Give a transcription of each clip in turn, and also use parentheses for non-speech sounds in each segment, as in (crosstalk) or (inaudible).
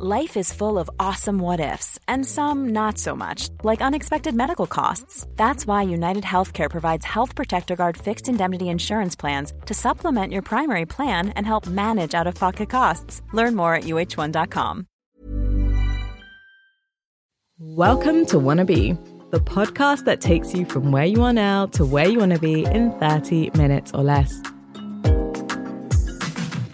Life is full of awesome what ifs, and some not so much, like unexpected medical costs. That's why United Healthcare provides Health Protector Guard fixed indemnity insurance plans to supplement your primary plan and help manage out of pocket costs. Learn more at uh1.com. Welcome to Wannabe, the podcast that takes you from where you are now to where you want to be in 30 minutes or less.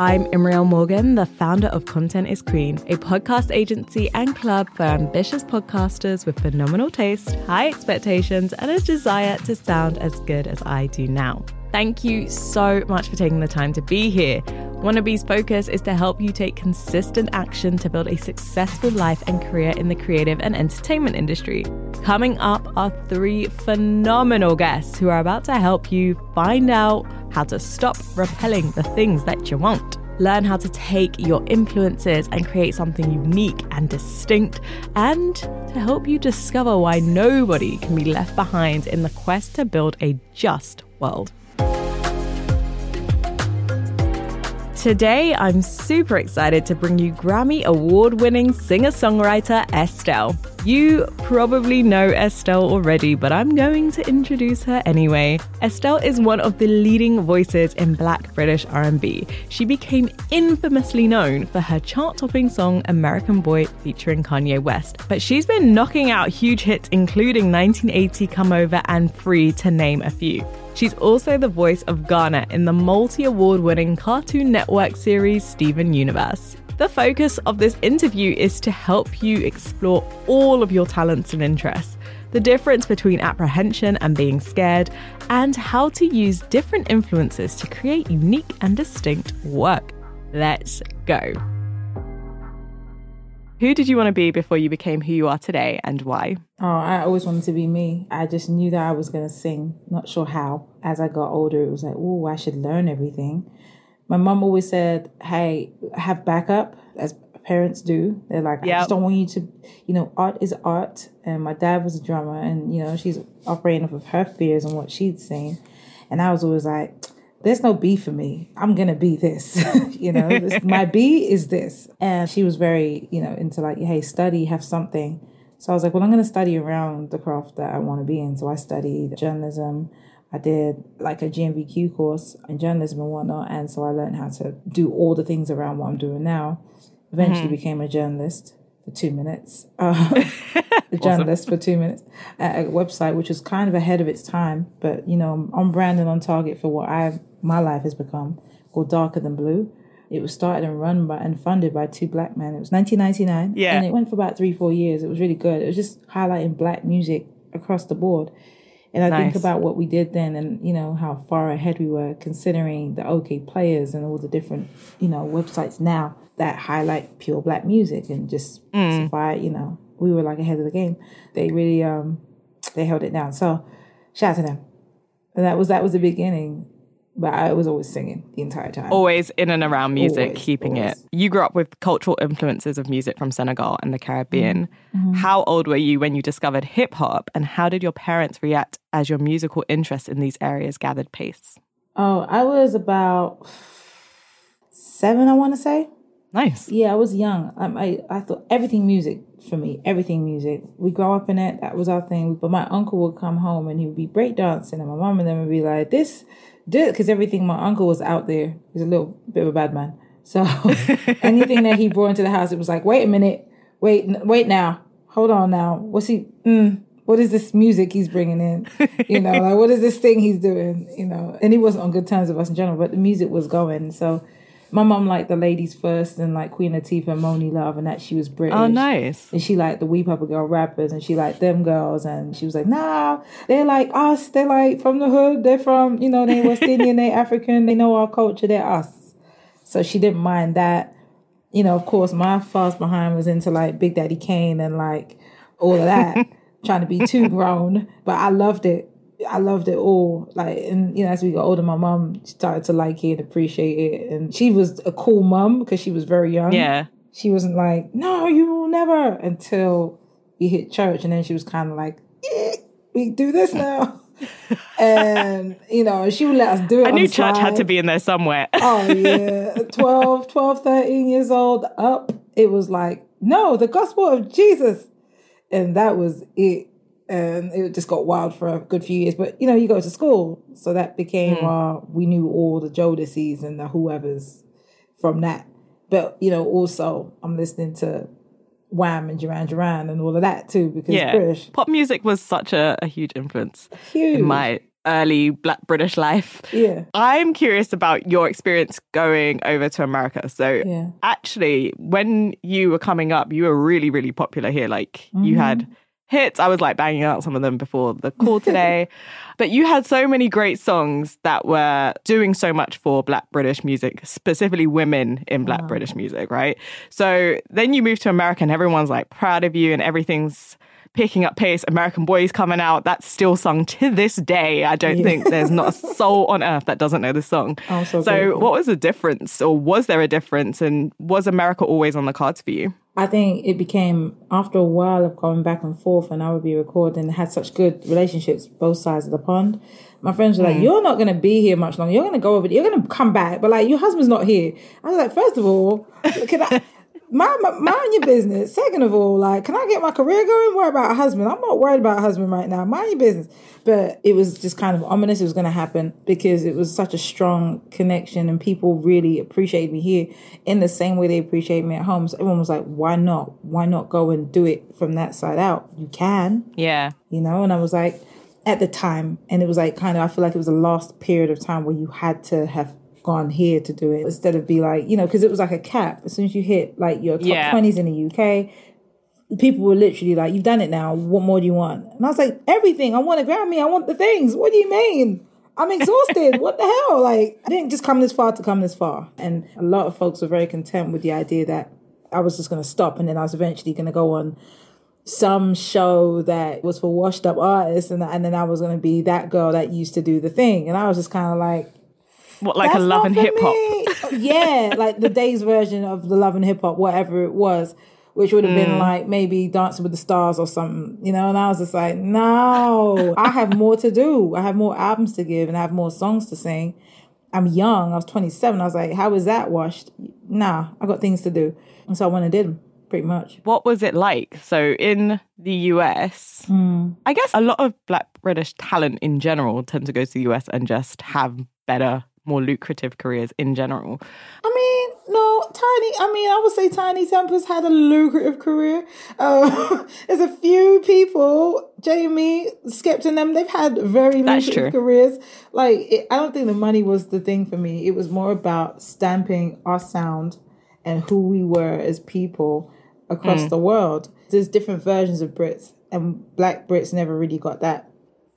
I'm Imriel Morgan, the founder of Content is Queen, a podcast agency and club for ambitious podcasters with phenomenal taste, high expectations, and a desire to sound as good as I do now. Thank you so much for taking the time to be here. Wannabe's focus is to help you take consistent action to build a successful life and career in the creative and entertainment industry. Coming up are three phenomenal guests who are about to help you find out how to stop repelling the things that you want. Learn how to take your influences and create something unique and distinct, and to help you discover why nobody can be left behind in the quest to build a just world. Today, I'm super excited to bring you Grammy award winning singer songwriter Estelle. You probably know Estelle already, but I'm going to introduce her anyway. Estelle is one of the leading voices in Black British R&B. She became infamously known for her chart-topping song American Boy featuring Kanye West, but she's been knocking out huge hits including 1980 Come Over and Free to name a few. She's also the voice of Garnet in the multi award winning Cartoon Network series Steven Universe. The focus of this interview is to help you explore all of your talents and interests, the difference between apprehension and being scared, and how to use different influences to create unique and distinct work. Let's go. Who did you want to be before you became who you are today and why? Oh, I always wanted to be me. I just knew that I was going to sing, not sure how. As I got older, it was like, oh, I should learn everything. My mom always said, hey, have backup, as parents do. They're like, I just don't want you to, you know, art is art. And my dad was a drummer, and, you know, she's operating off of her fears and what she'd seen. And I was always like, there's no B for me. I'm gonna be this. (laughs) you know, this, my B is this. And she was very, you know, into like, hey, study, have something. So I was like, well, I'm gonna study around the craft that I want to be in. So I studied journalism. I did like a GNVQ course in journalism and whatnot, and so I learned how to do all the things around what I'm doing now. Eventually, mm-hmm. became a journalist for two minutes. (laughs) Uh, a (laughs) journalist for two minutes at a website which was kind of ahead of its time, but you know, I'm branded on target for what I my life has become called Darker Than Blue. It was started and run by and funded by two black men. It was 1999, yeah, and it went for about three, four years. It was really good. It was just highlighting black music across the board. And I nice. think about what we did then, and you know how far ahead we were, considering the Okayplayers and all the different you know websites now that highlight pure black music and just mm. you know, we were like ahead of the game. They really um they held it down. So shout out to them. And that was that was the beginning. But I was always singing the entire time. Always in and around music, always, keeping always. it. You grew up with cultural influences of music from Senegal and the Caribbean. Mm-hmm. How old were you when you discovered hip hop, and how did your parents react as your musical interest in these areas gathered pace? Oh, I was about seven, I want to say. Nice. Yeah, I was young. I, I thought everything music for me, everything music. We grow up in it. That was our thing. But my uncle would come home and he would be breakdancing, and my mom and them would be like, "This, this," because everything. My uncle was out there. He's a little bit of a bad man. So (laughs) anything that he brought into the house, it was like, "Wait a minute, wait, wait now, hold on now. What's he? Mm, what is this music he's bringing in? You know, like what is this thing he's doing? You know, and he wasn't on good terms with us in general, but the music was going. So my mom liked the ladies first and like Queen Latifah and Monie Love and that she was British. Oh, nice. And she liked the Wee Papa Girl rappers and she liked them girls and she was like, nah, they're like us. They're like from the hood. They're from, you know, they West (laughs) Indian, they African. They know our culture. They're us. So she didn't mind that. You know, of course, my fast behind was into like Big Daddy Kane and like all of that, (laughs) trying to be too grown. But I loved it I loved it all. Like, and you know, as we got older, my mom started to like it and appreciate it. And she was a cool mom because she was very young. Yeah. She wasn't like, no, you will never until we hit church. And then she was kind of like, eh, we do this (laughs) now. and, you know, she would let us do it. I knew church had to be in there somewhere. oh, yeah. (laughs) 12, 12, 13 years old up, it was like, no, the gospel of Jesus. And that was it. And it just got wild for a good few years. But, you know, you go to school. So that became, uh, we knew all the Jodeci's and the whoever's from that. But, you know, also I'm listening to Wham and Duran Duran and all of that too because Yeah. British. Pop music was such a, a huge influence Huge. in my early black British life. Yeah. I'm curious about your experience going over to America. So, Yeah. actually, when you were coming up, you were really, really popular here. Like, you had Mm-hmm. Hits. I was like banging out some of them before the call today. (laughs) but you had so many great songs that were doing so much for Black British music, specifically women in Black uh-huh. British music, right? So then you move to America and everyone's like proud of you and everything's picking up pace. American Boys coming out. That's still sung to this day. I don't think there's not a (laughs) soul on earth that doesn't know this song. I'm so so grateful. what was the difference or was there a difference and was America always on the cards for you? I think it became after a while of going back and forth, and I would be recording. Had such good relationships both sides of the pond. My friends were like, mm. "You're not going to be here much longer. You're going to go over. You're going to come back, but like your husband's not here." I was like, first of all, can I?" Mind, mind your business. Second of all, like, can I get my career going? Worry about a husband. I'm not worried about a husband right now. Mind your business. But it was just kind of ominous it was going to happen because it was such a strong connection and people really appreciated me here in the same way they appreciate me at home. So everyone was like, why not? Why not go and do it from that side out? You can Yeah. you know and i was like at the time and it was like kind of i feel like it was the last period of time where you had to have gone here to do it instead of be like you know because it was like a cap. As soon as you hit like your top Yeah. 20s in the uk people were literally like you've done it now. What more do you want? And i was like everything. I want a grammy i want the things. What do you mean? I'm exhausted. (laughs) What the hell? Like i didn't just come this far to come this far. And a lot of folks were very content with the idea that i was just going to stop and then i was eventually going to go on some show that was for washed up artists and, and then I was going to be that girl that used to do the thing. And I was just kind of like What like a love and hip hop? yeah like the day's version of the love and hip hop whatever it was which would have Mm. been like maybe dancing with the stars or something you know and I was just like no. I have more to do. I have more albums to give and I have more songs to sing. I'm young. I was 27 I was like how is that washed? Nah I got things to do. And so I went and did them pretty much. What was it like? So in the US, Hmm. I guess a lot of black British talent in general tend to go to the US and just have better, more lucrative careers in general. I mean, no, Tinie. I mean, I would say Tinie Tempah had a lucrative career. Uh, (laughs) there's a few people, Jamie, Skepta, and them. They've had very That's lucrative true. careers. Like, it, I don't think the money was the thing for me. It was more about stamping our sound and who we were as people across Mm. the world. There's different versions of Brits, and Black Brits never really got that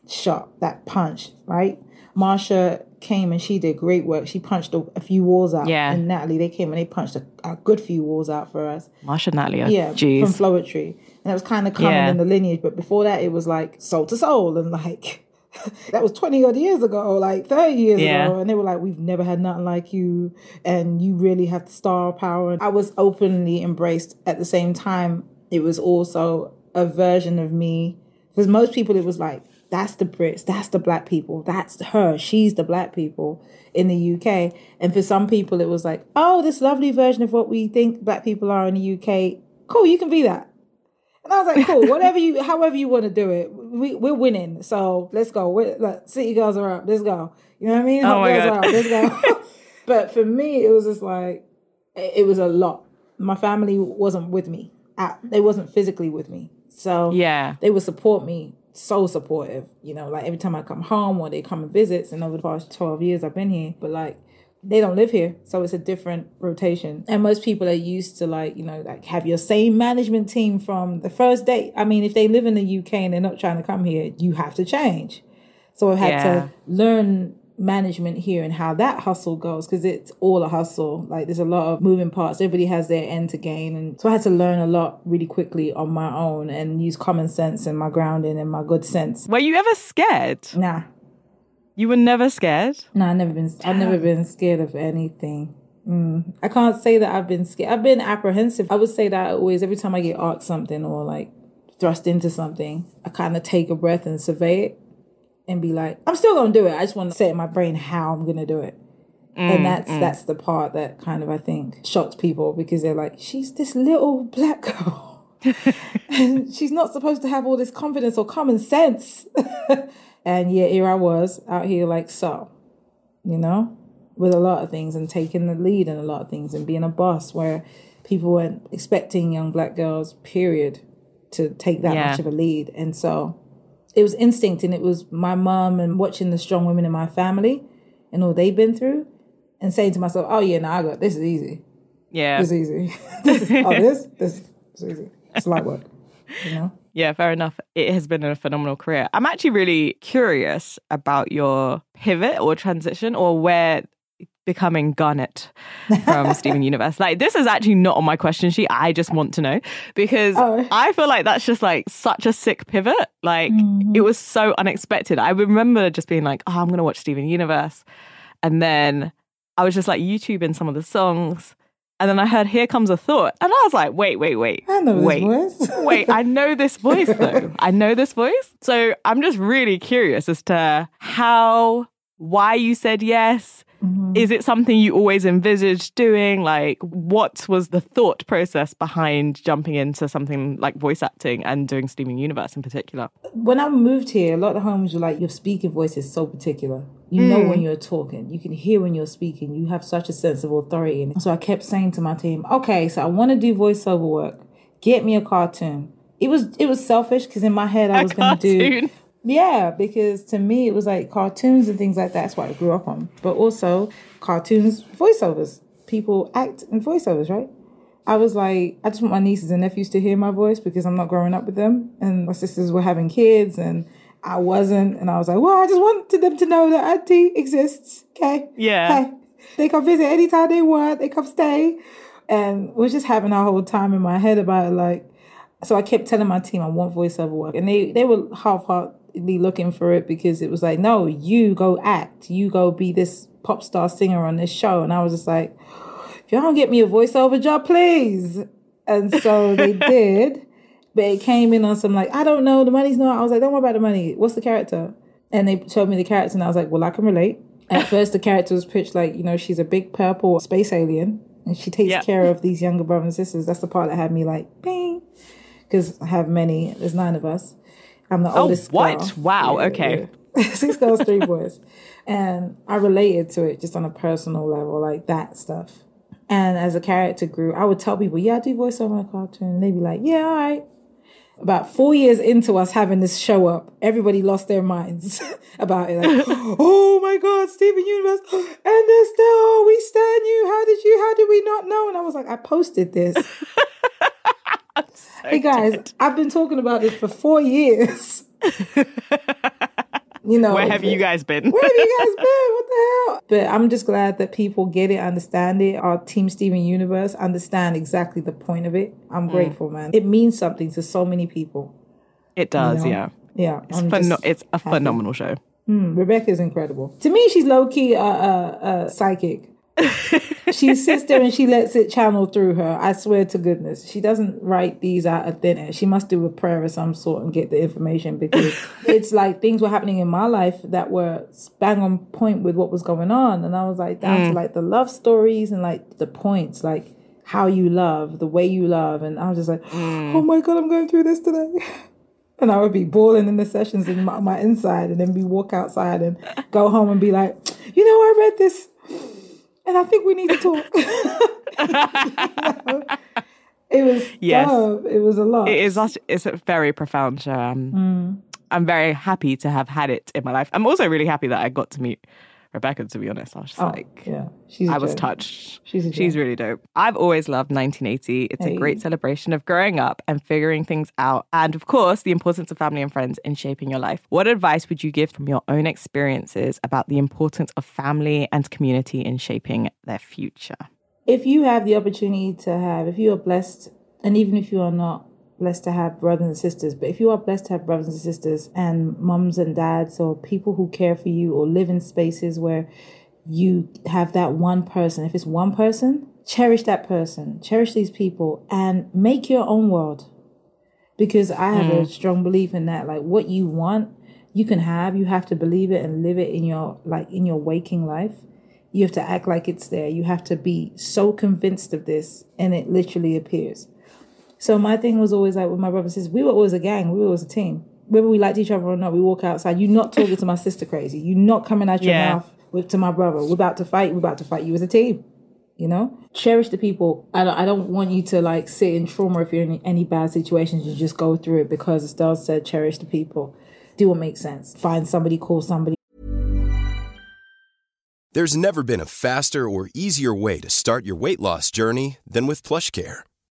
shot, that punch, right? Marsha came and she did great work. She punched a, a few walls out. Yeah. And Natalie, they came and they punched a, a good few walls out for us. Marsha Natalie, oh, Yeah. jeez. From Floetry. And it was kind of coming Yeah. in the lineage. But before that, it was like Soul II Soul. And like, (laughs) that was 20 odd years ago, like 30 years Yeah. ago. And they were like, we've never had nothing like you. And you really have the star power. And I was openly embraced at the same time. It was also a version of me. Because most people, it was like, that's the Brits, that's the black people, that's her, she's the black people in the UK. And for some people, it was like, oh, this lovely version of what we think black people are in the UK. Cool, you can be that. And I was like, cool, whatever you, (laughs) however you want to do it, we, we're winning. So let's go. We're, look, City girls are up. Let's go. You know what I mean? Oh Hot my girls God. up. Let's go. (laughs) but for me, it was just like, it it was a lot. My family wasn't with me. I, they wasn't physically with me. So Yeah. they would support me so supportive you know like every time i come home or they come and visits and over the past 12 years i've been here but like they don't live here so it's a different rotation. And most people are used to like you know like have your same management team from the first day. I mean if they live in the uk and they're not trying to come here you have to change. So i've had Yeah. to learn management here and how that hustle goes because it's all a hustle. Like there's a lot of moving parts. Everybody has their end to gain. And so i had to learn a lot really quickly on my own and use common sense and my grounding and my good sense. Were you ever scared? nah. You were never scared? nah i've never been i've never been scared of anything. Mm. i can't say that i've been scared. I've been apprehensive. I would say that always every time i get asked something or like thrust into something i kind of take a breath and survey it and be like i'm still gonna do it i just want to set in my brain how i'm gonna do it and mm, that's mm. that's the part that kind of I think shocks people because they're like, she's this little black girl. (laughs) and she's not supposed to have all this confidence or common sense. (laughs) and yeah, here I was out here like so, you know, with a lot of things and taking the lead in a lot of things and being a boss where people weren't expecting young black girls, period, to take that Yeah. much of a lead. And so it was instinct and it was my mom and watching the strong women in my family and all they've been through and saying to myself, Oh yeah, no, I got this is easy. Yeah. This is easy. (laughs) this is oh this this is easy. It's light work. You know? Yeah, fair enough. It has been a phenomenal career. I'm actually really curious about your pivot or transition or where becoming Garnet from (laughs) Steven Universe. Like, this is actually not on my question sheet. I just want to know because Oh. I feel like that's just like such a sick pivot. Like, Mm-hmm. it was so unexpected. I remember just being like, oh, I'm going to watch Steven Universe. And then I was just like YouTubing some of the songs. And then I heard Here Comes a Thought. And I was like, wait, wait, wait. I know wait. this voice. (laughs) Wait, I know this voice though. I know this voice. So I'm just really curious as to how, why you said yes. Mm-hmm. Is it something you always envisaged doing? Like, what was the thought process behind jumping into something like voice acting and doing Steven Universe in particular? when I moved here, a lot of homes were like, your speaking voice is so particular. You know when you're talking. You can hear when you're speaking. You have such a sense of authority. And so I kept saying to my team, okay, so I want to do voiceover work. Get me a cartoon. It was it was selfish because in my head I A was going to do. Yeah because to me it was like cartoons and things like that. That's what I grew up on. But also cartoons, voiceovers. People act in voiceovers, right? I was like, I just want my nieces and nephews to hear my voice because I'm not growing up with them. And my sisters were having kids and I wasn't. And I was like, well, I just wanted them to know that Auntie exists. Okay. Yeah. Hey, they come visit anytime they want. They come stay. And we're just having our whole time in my head about it. Like, so I kept telling my team I want voiceover work. And they, they were looking for it because it was like, no, you go act. You go be this pop star singer on this show. And I was just like, if y'all don't get me a voiceover job, please. And so they (laughs) did. But it came in on some like, I don't know, the money's not. I was like, don't worry about the money. What's the character? And they showed me the character, and I was like, well, I can relate. At (laughs) first, the character was pitched like, you know, she's a big purple space alien, and she takes Yeah. care of these younger brothers and sisters. That's the part that had me like, bing, because I have many. There's nine of us. I'm the Oh, oldest. what? girl. Wow, okay. yeah. (laughs) Six girls, three boys. And I related to it just on a personal level, like that stuff. And as a character grew, I would tell people, yeah, I do voiceover on a cartoon. And they'd be like, yeah, all right. About four years into us having this show up, everybody lost their minds (laughs) about it. Like, (laughs) oh my God, Steven Universe, and Estelle, we stand you. How did you, how did we not know? And I was like, I posted this. Hey guys, I've been talking about this for four years. (laughs) you know, Where have you guys been? where have you guys been? What the hell? But I'm just glad that people get it, understand it. Our Team Steven Universe understand exactly the point of it. Mm. I'm grateful, man. It means something to so many people. It does, know? yeah. Yeah, It's, pheno- it's a happy. phenomenal show. Rebecca is incredible. To me, she's low key a uh, uh, uh, psychic. She sits there and she lets it channel through her. I swear to goodness, she doesn't write these out of thin air. She must do a prayer of some sort and get the information because (laughs) it's like things were happening in my life that were bang on point with what was going on, and I was like down to mm. like the love stories and like the points, like how you love, the way you love, and I was just like, mm. oh my god, I'm going through this today. (laughs) And I would be bawling in the sessions in my, my inside, and then be walk outside and go home and be like, you know, I read this, and I think we need to talk. (laughs) It was Yes. tough. It was a lot. It is such, it's a very profound show. Um, I'm very happy to have had it in my life. I'm also really happy that I got to meet Rebecca, to be honest. I was just Oh, like, yeah, she's. I was touched. She's She's really dope. I've always loved 1980. It's a great celebration of growing up and figuring things out. And of course, the importance of family and friends in shaping your life. What advice would you give from your own experiences about the importance of family and community in shaping their future? if you have the opportunity to have, if you are blessed, and even if you are not blessed to have brothers and sisters, but if you are blessed to have brothers and sisters and mums and dads or people who care for you or live in spaces where you have that one person, if it's one person, cherish that person, cherish these people, and make your own world. Because I have a mm. strong belief in that. Like what you want, you can have. You have to believe it and live it in your like in your waking life You have to act like it's there. You have to be so convinced of this, and it literally appears. So my thing was always like with my brother says, we were always a gang, we were always a team. Whether we liked each other or not, we walk outside. You're not talking to my sister crazy. You're not coming out your Yeah. mouth with to my brother. We're about to fight. We're about to fight you as a team. You know, cherish the people. I don't, I don't want you to like sit in trauma if you're in any bad situations. You just go through it because Estelle said, cherish the people. Do what makes sense. Find somebody, call somebody. There's never been a faster or easier way to start your weight loss journey than with PlushCare.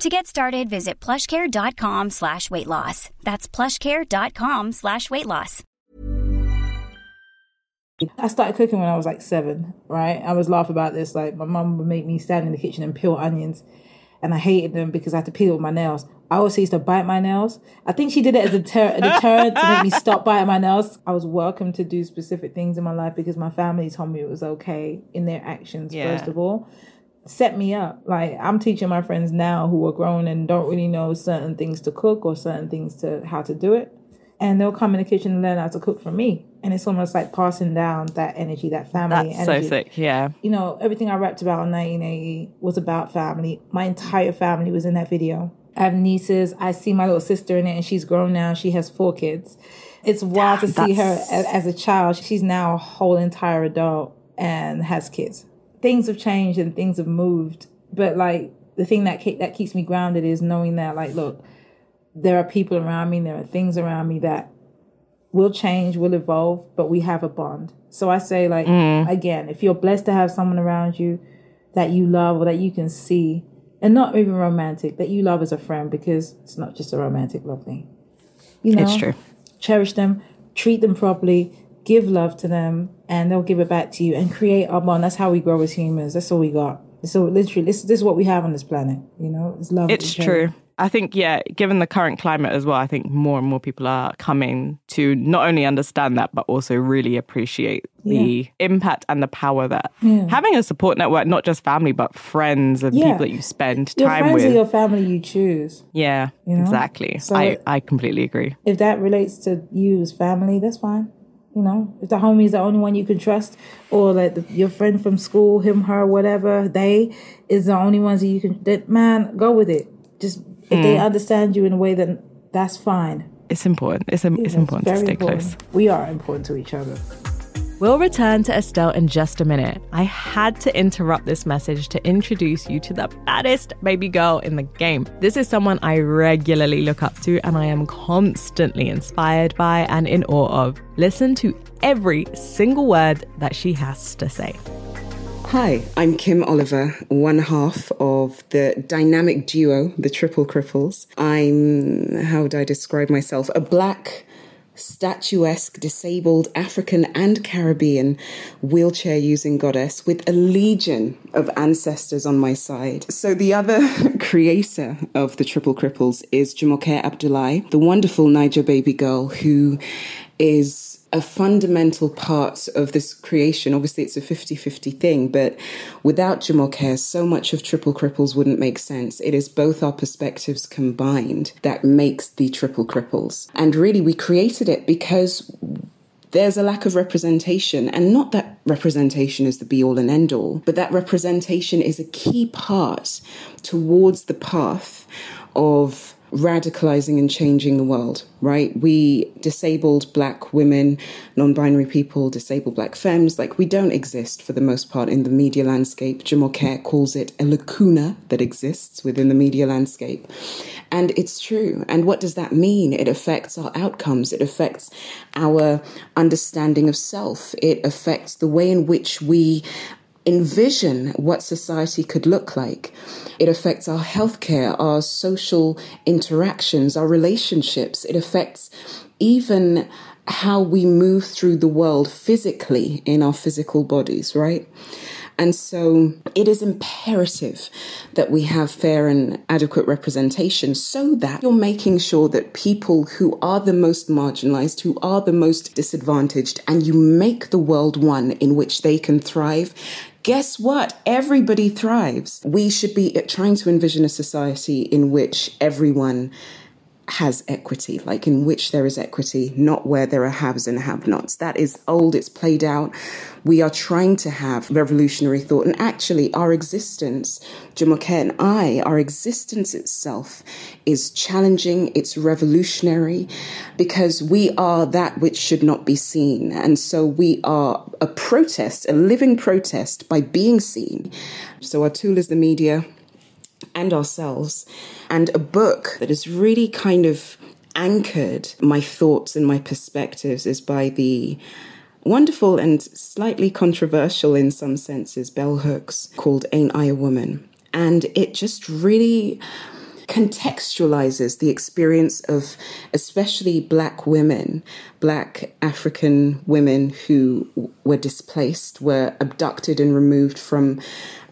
To get started, visit plushcare.com slash weight loss. That's plushcare.com slash weight loss. I started cooking when I was like seven, right? I was laugh about this. Like my mum would make me stand in the kitchen and peel onions, and I hated them because I had to peel with my nails. I also used to bite my nails. I think she did it as a, ter- a deterrent to make me (laughs) stop biting my nails. I was welcome to do specific things in my life because my family told me it was okay in their actions. Yeah. First of all, set me up. Like I'm teaching my friends now who are grown and don't really know certain things to cook or certain things to how to do it. And they'll come in the kitchen and learn how to cook from me. And it's almost like passing down that energy, that family That's so sick. Yeah. You know, everything I rapped about in 1980 was about family. My entire family was in that video. I have nieces. I see my little sister in it, and she's grown now. She has four kids. It's wild to see her as, as a child. She's now a whole entire adult and has kids. Things have changed and things have moved, but like the thing that ke- that keeps me grounded is knowing that, like, look, there are people around me, there are things around me that will change, will evolve, but we have a bond. So I say, like, mm-hmm. again, if you're blessed to have someone around you that you love or that you can see, and not even romantic, that you love as a friend, because it's not just a romantic love thing. You know, It's true. Cherish them, treat them properly, give love to them, and they'll give it back to you and create a bond. That's how we grow as humans. That's all we got. So literally, this, this is what we have on this planet. You know, it's love. It's true. I think, yeah, given the current climate as well, I think more and more people are coming to not only understand that, but also really appreciate the impact and the power that having a support network, not just family, but friends and Yeah. people that you spend Your time with. your family you choose. yeah, know? exactly. So- I, I completely agree. if that relates to you as family, that's fine. You know, if the homie is the only one you can trust, or like the, your friend from school, him, her, whatever, they is the only ones that you can. That man, go with it. Just if Mm. they understand you in a way, then that's fine. It's important. It's, it's It's important to stay important. close. We are important to each other. We'll return to Estelle in just a minute. I had to interrupt this message to introduce you to the baddest baby girl in the game. This is someone I regularly look up to and I am constantly inspired by and in awe of. Listen to every single word that she has to say. Hi, I'm Kim Oliver, one half of the dynamic duo, the Triple Cripples. I'm, how would I describe myself? A black, statuesque, disabled African and Caribbean wheelchair using goddess with a legion of ancestors on my side. So, the other (laughs) creator of the Triple Cripples is Jumoke Abdullahi, the wonderful Naija baby girl who is a fundamental part of this creation. Obviously, it's a 50 50 thing, but without Jumoke, so much of Triple Cripples wouldn't make sense. It is both our perspectives combined that makes the Triple Cripples. And really, we created it because there's a lack of representation, and not that representation is the be all and end all, but that representation is a key part towards the path of radicalizing and changing the world, right? We disabled black women, non binary people, disabled black femmes, like we don't exist for the most part in the media landscape. Jumoke calls it a lacuna that exists within the media landscape. And it's true. And what does that mean? It affects our outcomes, it affects our understanding of self, it affects the way in which we envision what society could look like. It affects our healthcare, our social interactions, our relationships. It affects even how we move through the world physically in our physical bodies, right? And so it is imperative that we have fair and adequate representation so that you're making sure that people who are the most marginalized, who are the most disadvantaged, and you make the world one in which they can thrive, guess what? Everybody thrives. We should be trying to envision a society in which everyone has equity, like in which there is equity, not where there are haves and have nots. That is old, it's played out. We are trying to have revolutionary thought. And actually, our existence, Jumoke and I, our existence itself is challenging, it's revolutionary because we are that which should not be seen. And so we are a protest, a living protest by being seen. So our tool is the media and ourselves. And a book that has really kind of anchored my thoughts and my perspectives is by the wonderful and slightly controversial in some senses bell hooks called Ain't I a Woman? And it just really contextualizes the experience of especially black women, black African women who were displaced, were abducted and removed from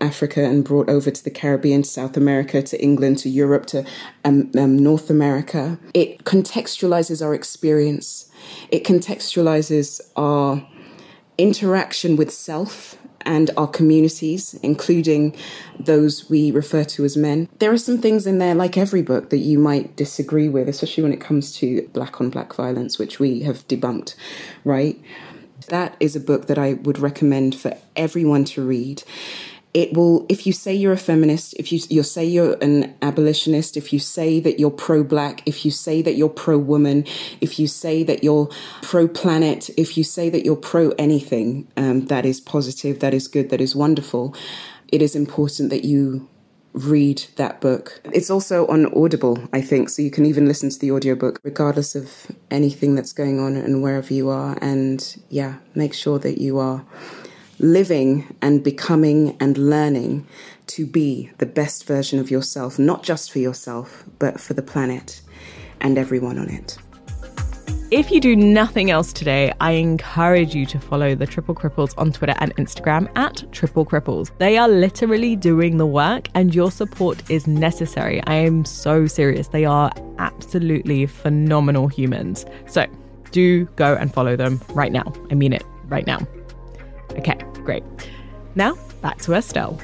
Africa and brought over to the Caribbean, South America, to England, to Europe, to um, um, North America. It contextualizes our experience, it contextualizes our interaction with self and our communities, including those we refer to as men. There are some things in there, like every book, that you might disagree with, especially when it comes to black on black violence, which we have debunked, right? That is a book that I would recommend for everyone to read it will if you say you're a feminist if you you say you're an abolitionist if you say that you're pro black if you say that you're pro woman if you say that you're pro planet if you say that you're pro anything um, that is positive that is good that is wonderful. It is important that you read that book. It's also on audible i think so you can even listen to the audiobook regardless of anything that's going on and wherever you are. And yeah make sure that you are living and becoming and learning to be the best version of yourself, not just for yourself, but for the planet and everyone on it. If you do nothing else today, I encourage you to follow the Triple Cripples on Twitter and Instagram at Triple Cripples. They are literally doing the work, and your support is necessary. I am so serious. They are absolutely phenomenal humans. So do go and follow them right now. I mean it right now. Okay, great. Now, back to Estelle.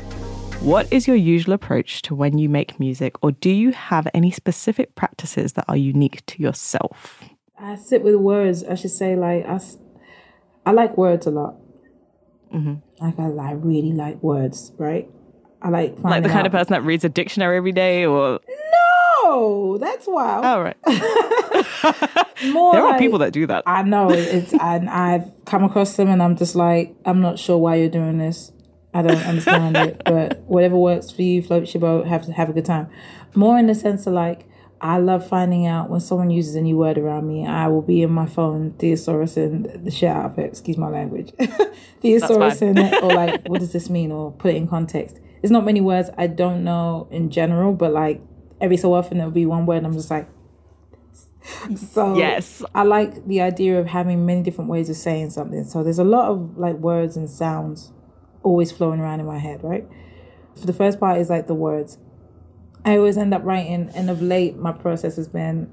What is your usual approach to when you make music, or do you have any specific practices that are unique to yourself? I sit with words. I should say, like, I, I like words a lot. Mm-hmm. Like, I, I really like words, right? I like like the kind out. of person that reads a dictionary every day, or no, that's wild. Oh right. (laughs) (laughs) More there are people that do that. I know it's, and I've come across them, and I'm just like, I'm not sure why you're doing this. I don't understand it, but whatever works for you, float your boat. Have have a good time. More in the sense of like, I love finding out when someone uses a new word around me. I will be in my phone, thesaurus and the shit out of it. Excuse my language. (laughs) thesaurus in it, or like, what does this mean? Or put it in context. There's not many words I don't know in general, but like every so often there'll be one word and I'm just like (laughs) so yes I like the idea of having many different ways of saying something. So there's a lot of like words and sounds always flowing around in my head, right? For the first part is like the words. I always end up writing and of late my process has been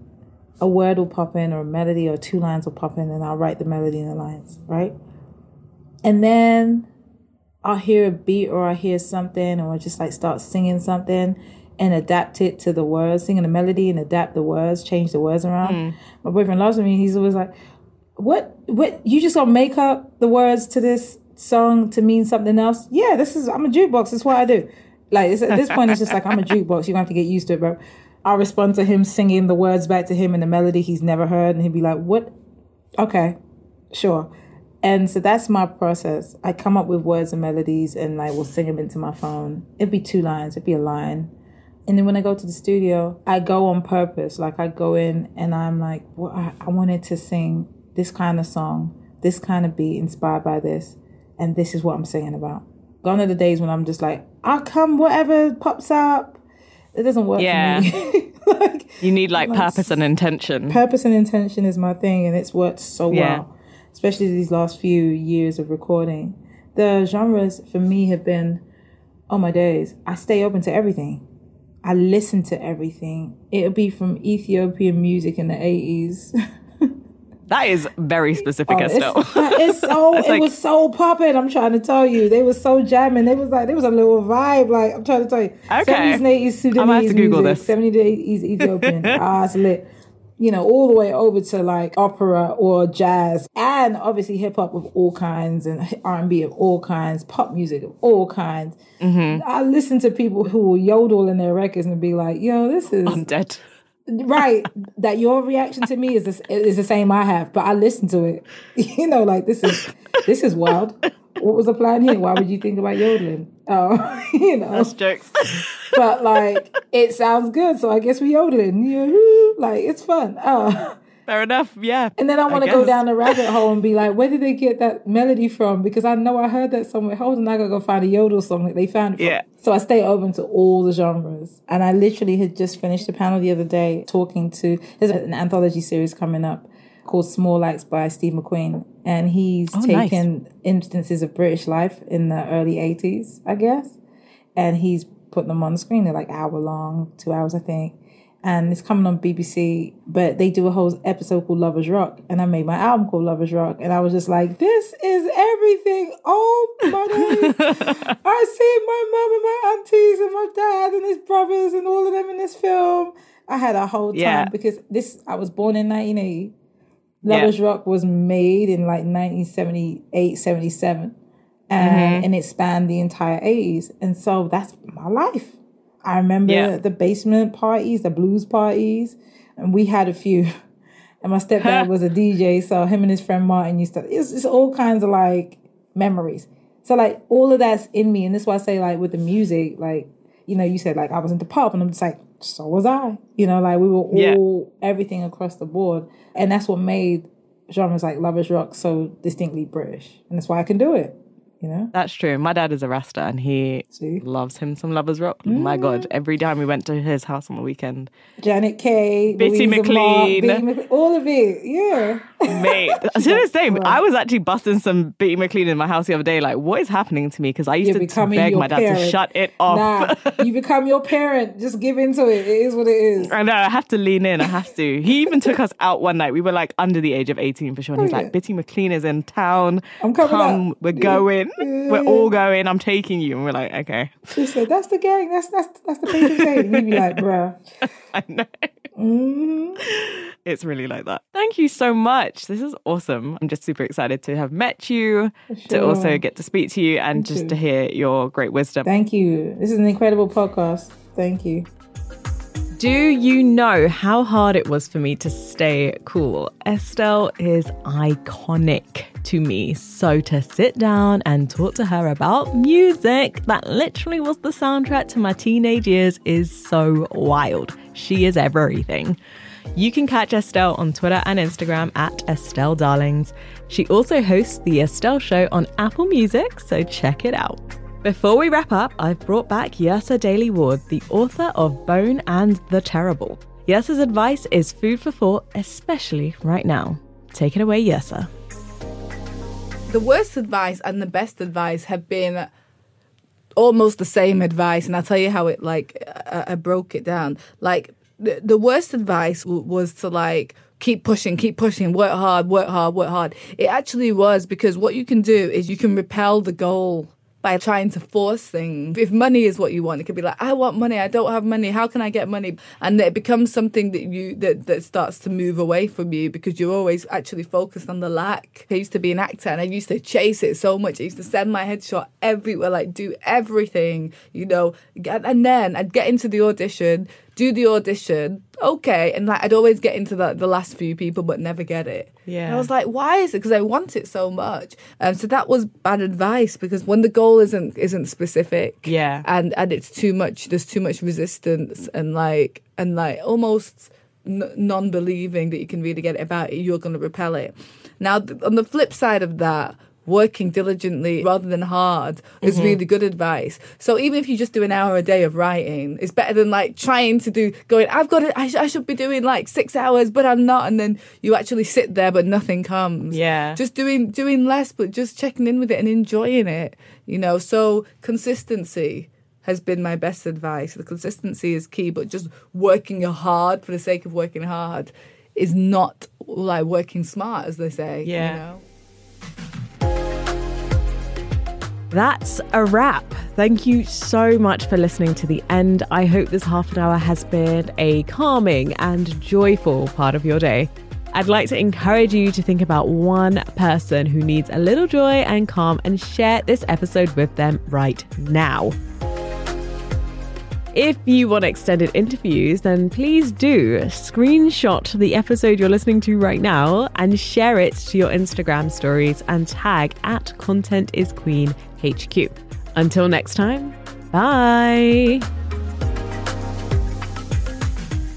a word will pop in or a melody or two lines will pop in and I'll write the melody and the lines, right? And then I'll hear a beat or I hear something or I just like start singing something and adapt it to the words, singing the melody and adapt the words, change the words around. Mm. My boyfriend loves me. He's always like, "What? What? You just gonna make up the words to this song to mean something else?" Yeah, this is. I'm a jukebox. That's what I do. Like at this point, it's just like I'm a jukebox. You have to get used to it, bro. I'll respond to him singing the words back to him in a melody he's never heard, and he'd be like, "What? Okay, sure." And so that's my process. I come up with words and melodies, and I will sing them into my phone. It'd be two lines. It'd be a line. And then when I go to the studio, I go on purpose. Like I go in and I'm like, well, I, I wanted to sing this kind of song, this kind of beat, inspired by this, and this is what I'm singing about. Gone are the days when I'm just like, I'll come whatever pops up. It doesn't work Yeah. for me. (laughs) like You need like Like, purpose and intention. purpose and intention is my thing, and it's worked so Yeah. well, especially these last few years of recording. The genres for me have been, oh my days, I stay open to everything. I listen to everything. It'll be from Ethiopian music in the 80s. (laughs) That is very specific, Oh, Estelle. it's, (laughs) (laughs) it's so it like- was so popping. I'm trying to tell you, they were so jamming. They was like there was a little vibe. Like I'm trying to tell you, Okay. 70s and 80s Sudanese I might have to Google music, this. 70s to 80s Ethiopian. ah, it's lit. You know, all the way over to like opera or jazz, and obviously hip hop of all kinds, and R and B of all kinds, pop music of all kinds. Mm-hmm. I listen to people who will yodel in their records and be like, "Yo, this is I'm dead. right that your reaction to me is this, is the same I have, but I listen to it. (laughs) You know, like this is this is wild. What was the plan here? Why would you think about yodeling? Oh, (laughs) you know, That's jokes. but like it sounds good, so I guess we yodeling. You like it's fun. Oh. Fair enough. Yeah. And then I want to go down the rabbit hole and be like, where did they get that melody from? Because I know I heard that somewhere. Hold on, I gotta go find a yodel song that they found. Yeah. So I stay open to all the genres. And I literally had just finished a panel the other day talking to. There's an anthology series coming up called Small Axe by Steve McQueen, and he's Oh, nice. taken instances of British life in the early '80s, I guess, and he's put them on the screen. They're like hour long, two hours, I think and it's coming on BBC. But they do a whole episode called Lovers Rock, and I made my album called Lovers Rock, and I was just like, "This is everything." Oh my days! (laughs) I see my mum and my aunties and my dad and his brothers and all of them in this film. I had a whole time Yeah. because this. I was born in 1980. Lovers Rock was made in like 1978, 77. And, mm-hmm. and it spanned the entire 80s. And so that's my life. I remember Yeah. the basement parties, the blues parties, and we had a few. (laughs) And my stepdad was a DJ, so him and his friend Martin used to. It's, it's all kinds of like memories. So like all of that's in me, and that's why I say like with the music, like you know, you said like I was into pop, and I'm just like so was I. You know, like we were Yeah. all everything across the board, and that's what made genres like lovers rock so distinctly British, and that's why I can do it. You know, That's true. My dad is a Rasta and he See? loves him some Lovers Rock. My mm. God. Every time we went to his house on the weekend. Janet Kay, Bitty McLean. Mark, Bitty McLean, all of it. Yeah. Mate, to this day, I was actually busting some Bitty McLean in my house the other day. Like, what is happening to me? Because I used You're to beg my dad to shut it off. Nah, you become your parent. Just give into it. It is what it is. I know, I have to lean in. I have to. He even took us out one night. We were like under the age of 18 for sure. And he's Oh, yeah. like, Bitty McLean is in town. I'm coming Come, up." we're going. We're all going. I'm taking you. And we're like, okay. She said, "That's the gang. That's that's that's the patron saint." And you'd be like, "Bruh, (laughs) I know. Mm-hmm. It's really like that. Thank you so much. This is awesome. I'm just super excited to have met you, to also get to speak to you, and just too. to hear your great wisdom. thank you. This is an incredible podcast. Thank you." Do you know how hard it was for me to stay cool? Estelle is iconic to me. So to sit down and talk to her about music that literally was the soundtrack to my teenage years is so wild. She is everything. You can catch Estelle on Twitter and Instagram at Estelle Darlings. She also hosts The Estelle Show on Apple Music, so check it out. Before we wrap up, I've brought back Yrsa Daley-Ward, the author of Bone and the Terrible. Yrsa's advice is food for thought, especially right now. Take it away, Yrsa. The worst advice and the best advice have been almost the same advice and i'll tell you how it like i, I broke it down. Like the, the worst advice w- was to like keep pushing keep pushing work hard work hard work hard. It actually was because what you can do is you can repel the goal by trying to force things. If money is what you want, it could be like, I want money, I don't have money, how can I get money? And it becomes something that you that, that starts to move away from you because you're always actually focused on the lack. I used to be an actor and I used to chase it so much. I used to send my headshot everywhere, like do everything, you know, and then I'd get into the audition do the audition, okay, and like I'd always get into the, the last few people but never get it. Yeah. And I was like, why is it? Because I want it so much. Um, so that was bad advice because when the goal isn't isn't specific, Yeah. and and it's too much, there's too much resistance and like and like almost n- non-believing that you can really get it about it, you're going to repel it. Now, th- on the flip side of that, working diligently rather than hard is mm-hmm. really good advice. So even if you just do an hour a day of writing, it's better than like trying to do going. I've got to. I, sh- I should be doing like six hours, but I'm not. And then you actually sit there, but nothing comes. Yeah. just doing doing less, but just checking in with it and enjoying it. You know, so consistency has been my best advice. The consistency is key, but just working hard for the sake of working hard is not like working smart, as they say. you Yeah. know? That's a wrap. Thank you so much for listening to the end. I hope this half an hour has been a calming and joyful part of your day. I'd like to encourage you to think about one person who needs a little joy and calm and share this episode with them right now. If you want extended interviews, then please do screenshot the episode you're listening to right now and share it to your Instagram stories and tag at Content is Queen HQ. Until next time, bye.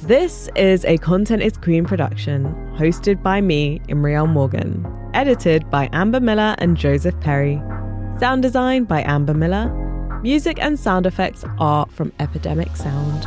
This is a Content is Queen production, hosted by me, Imriel Morgan, edited by Amber Miller and Joseph Perry, sound design by Amber Miller. Music and sound effects are from Epidemic Sound.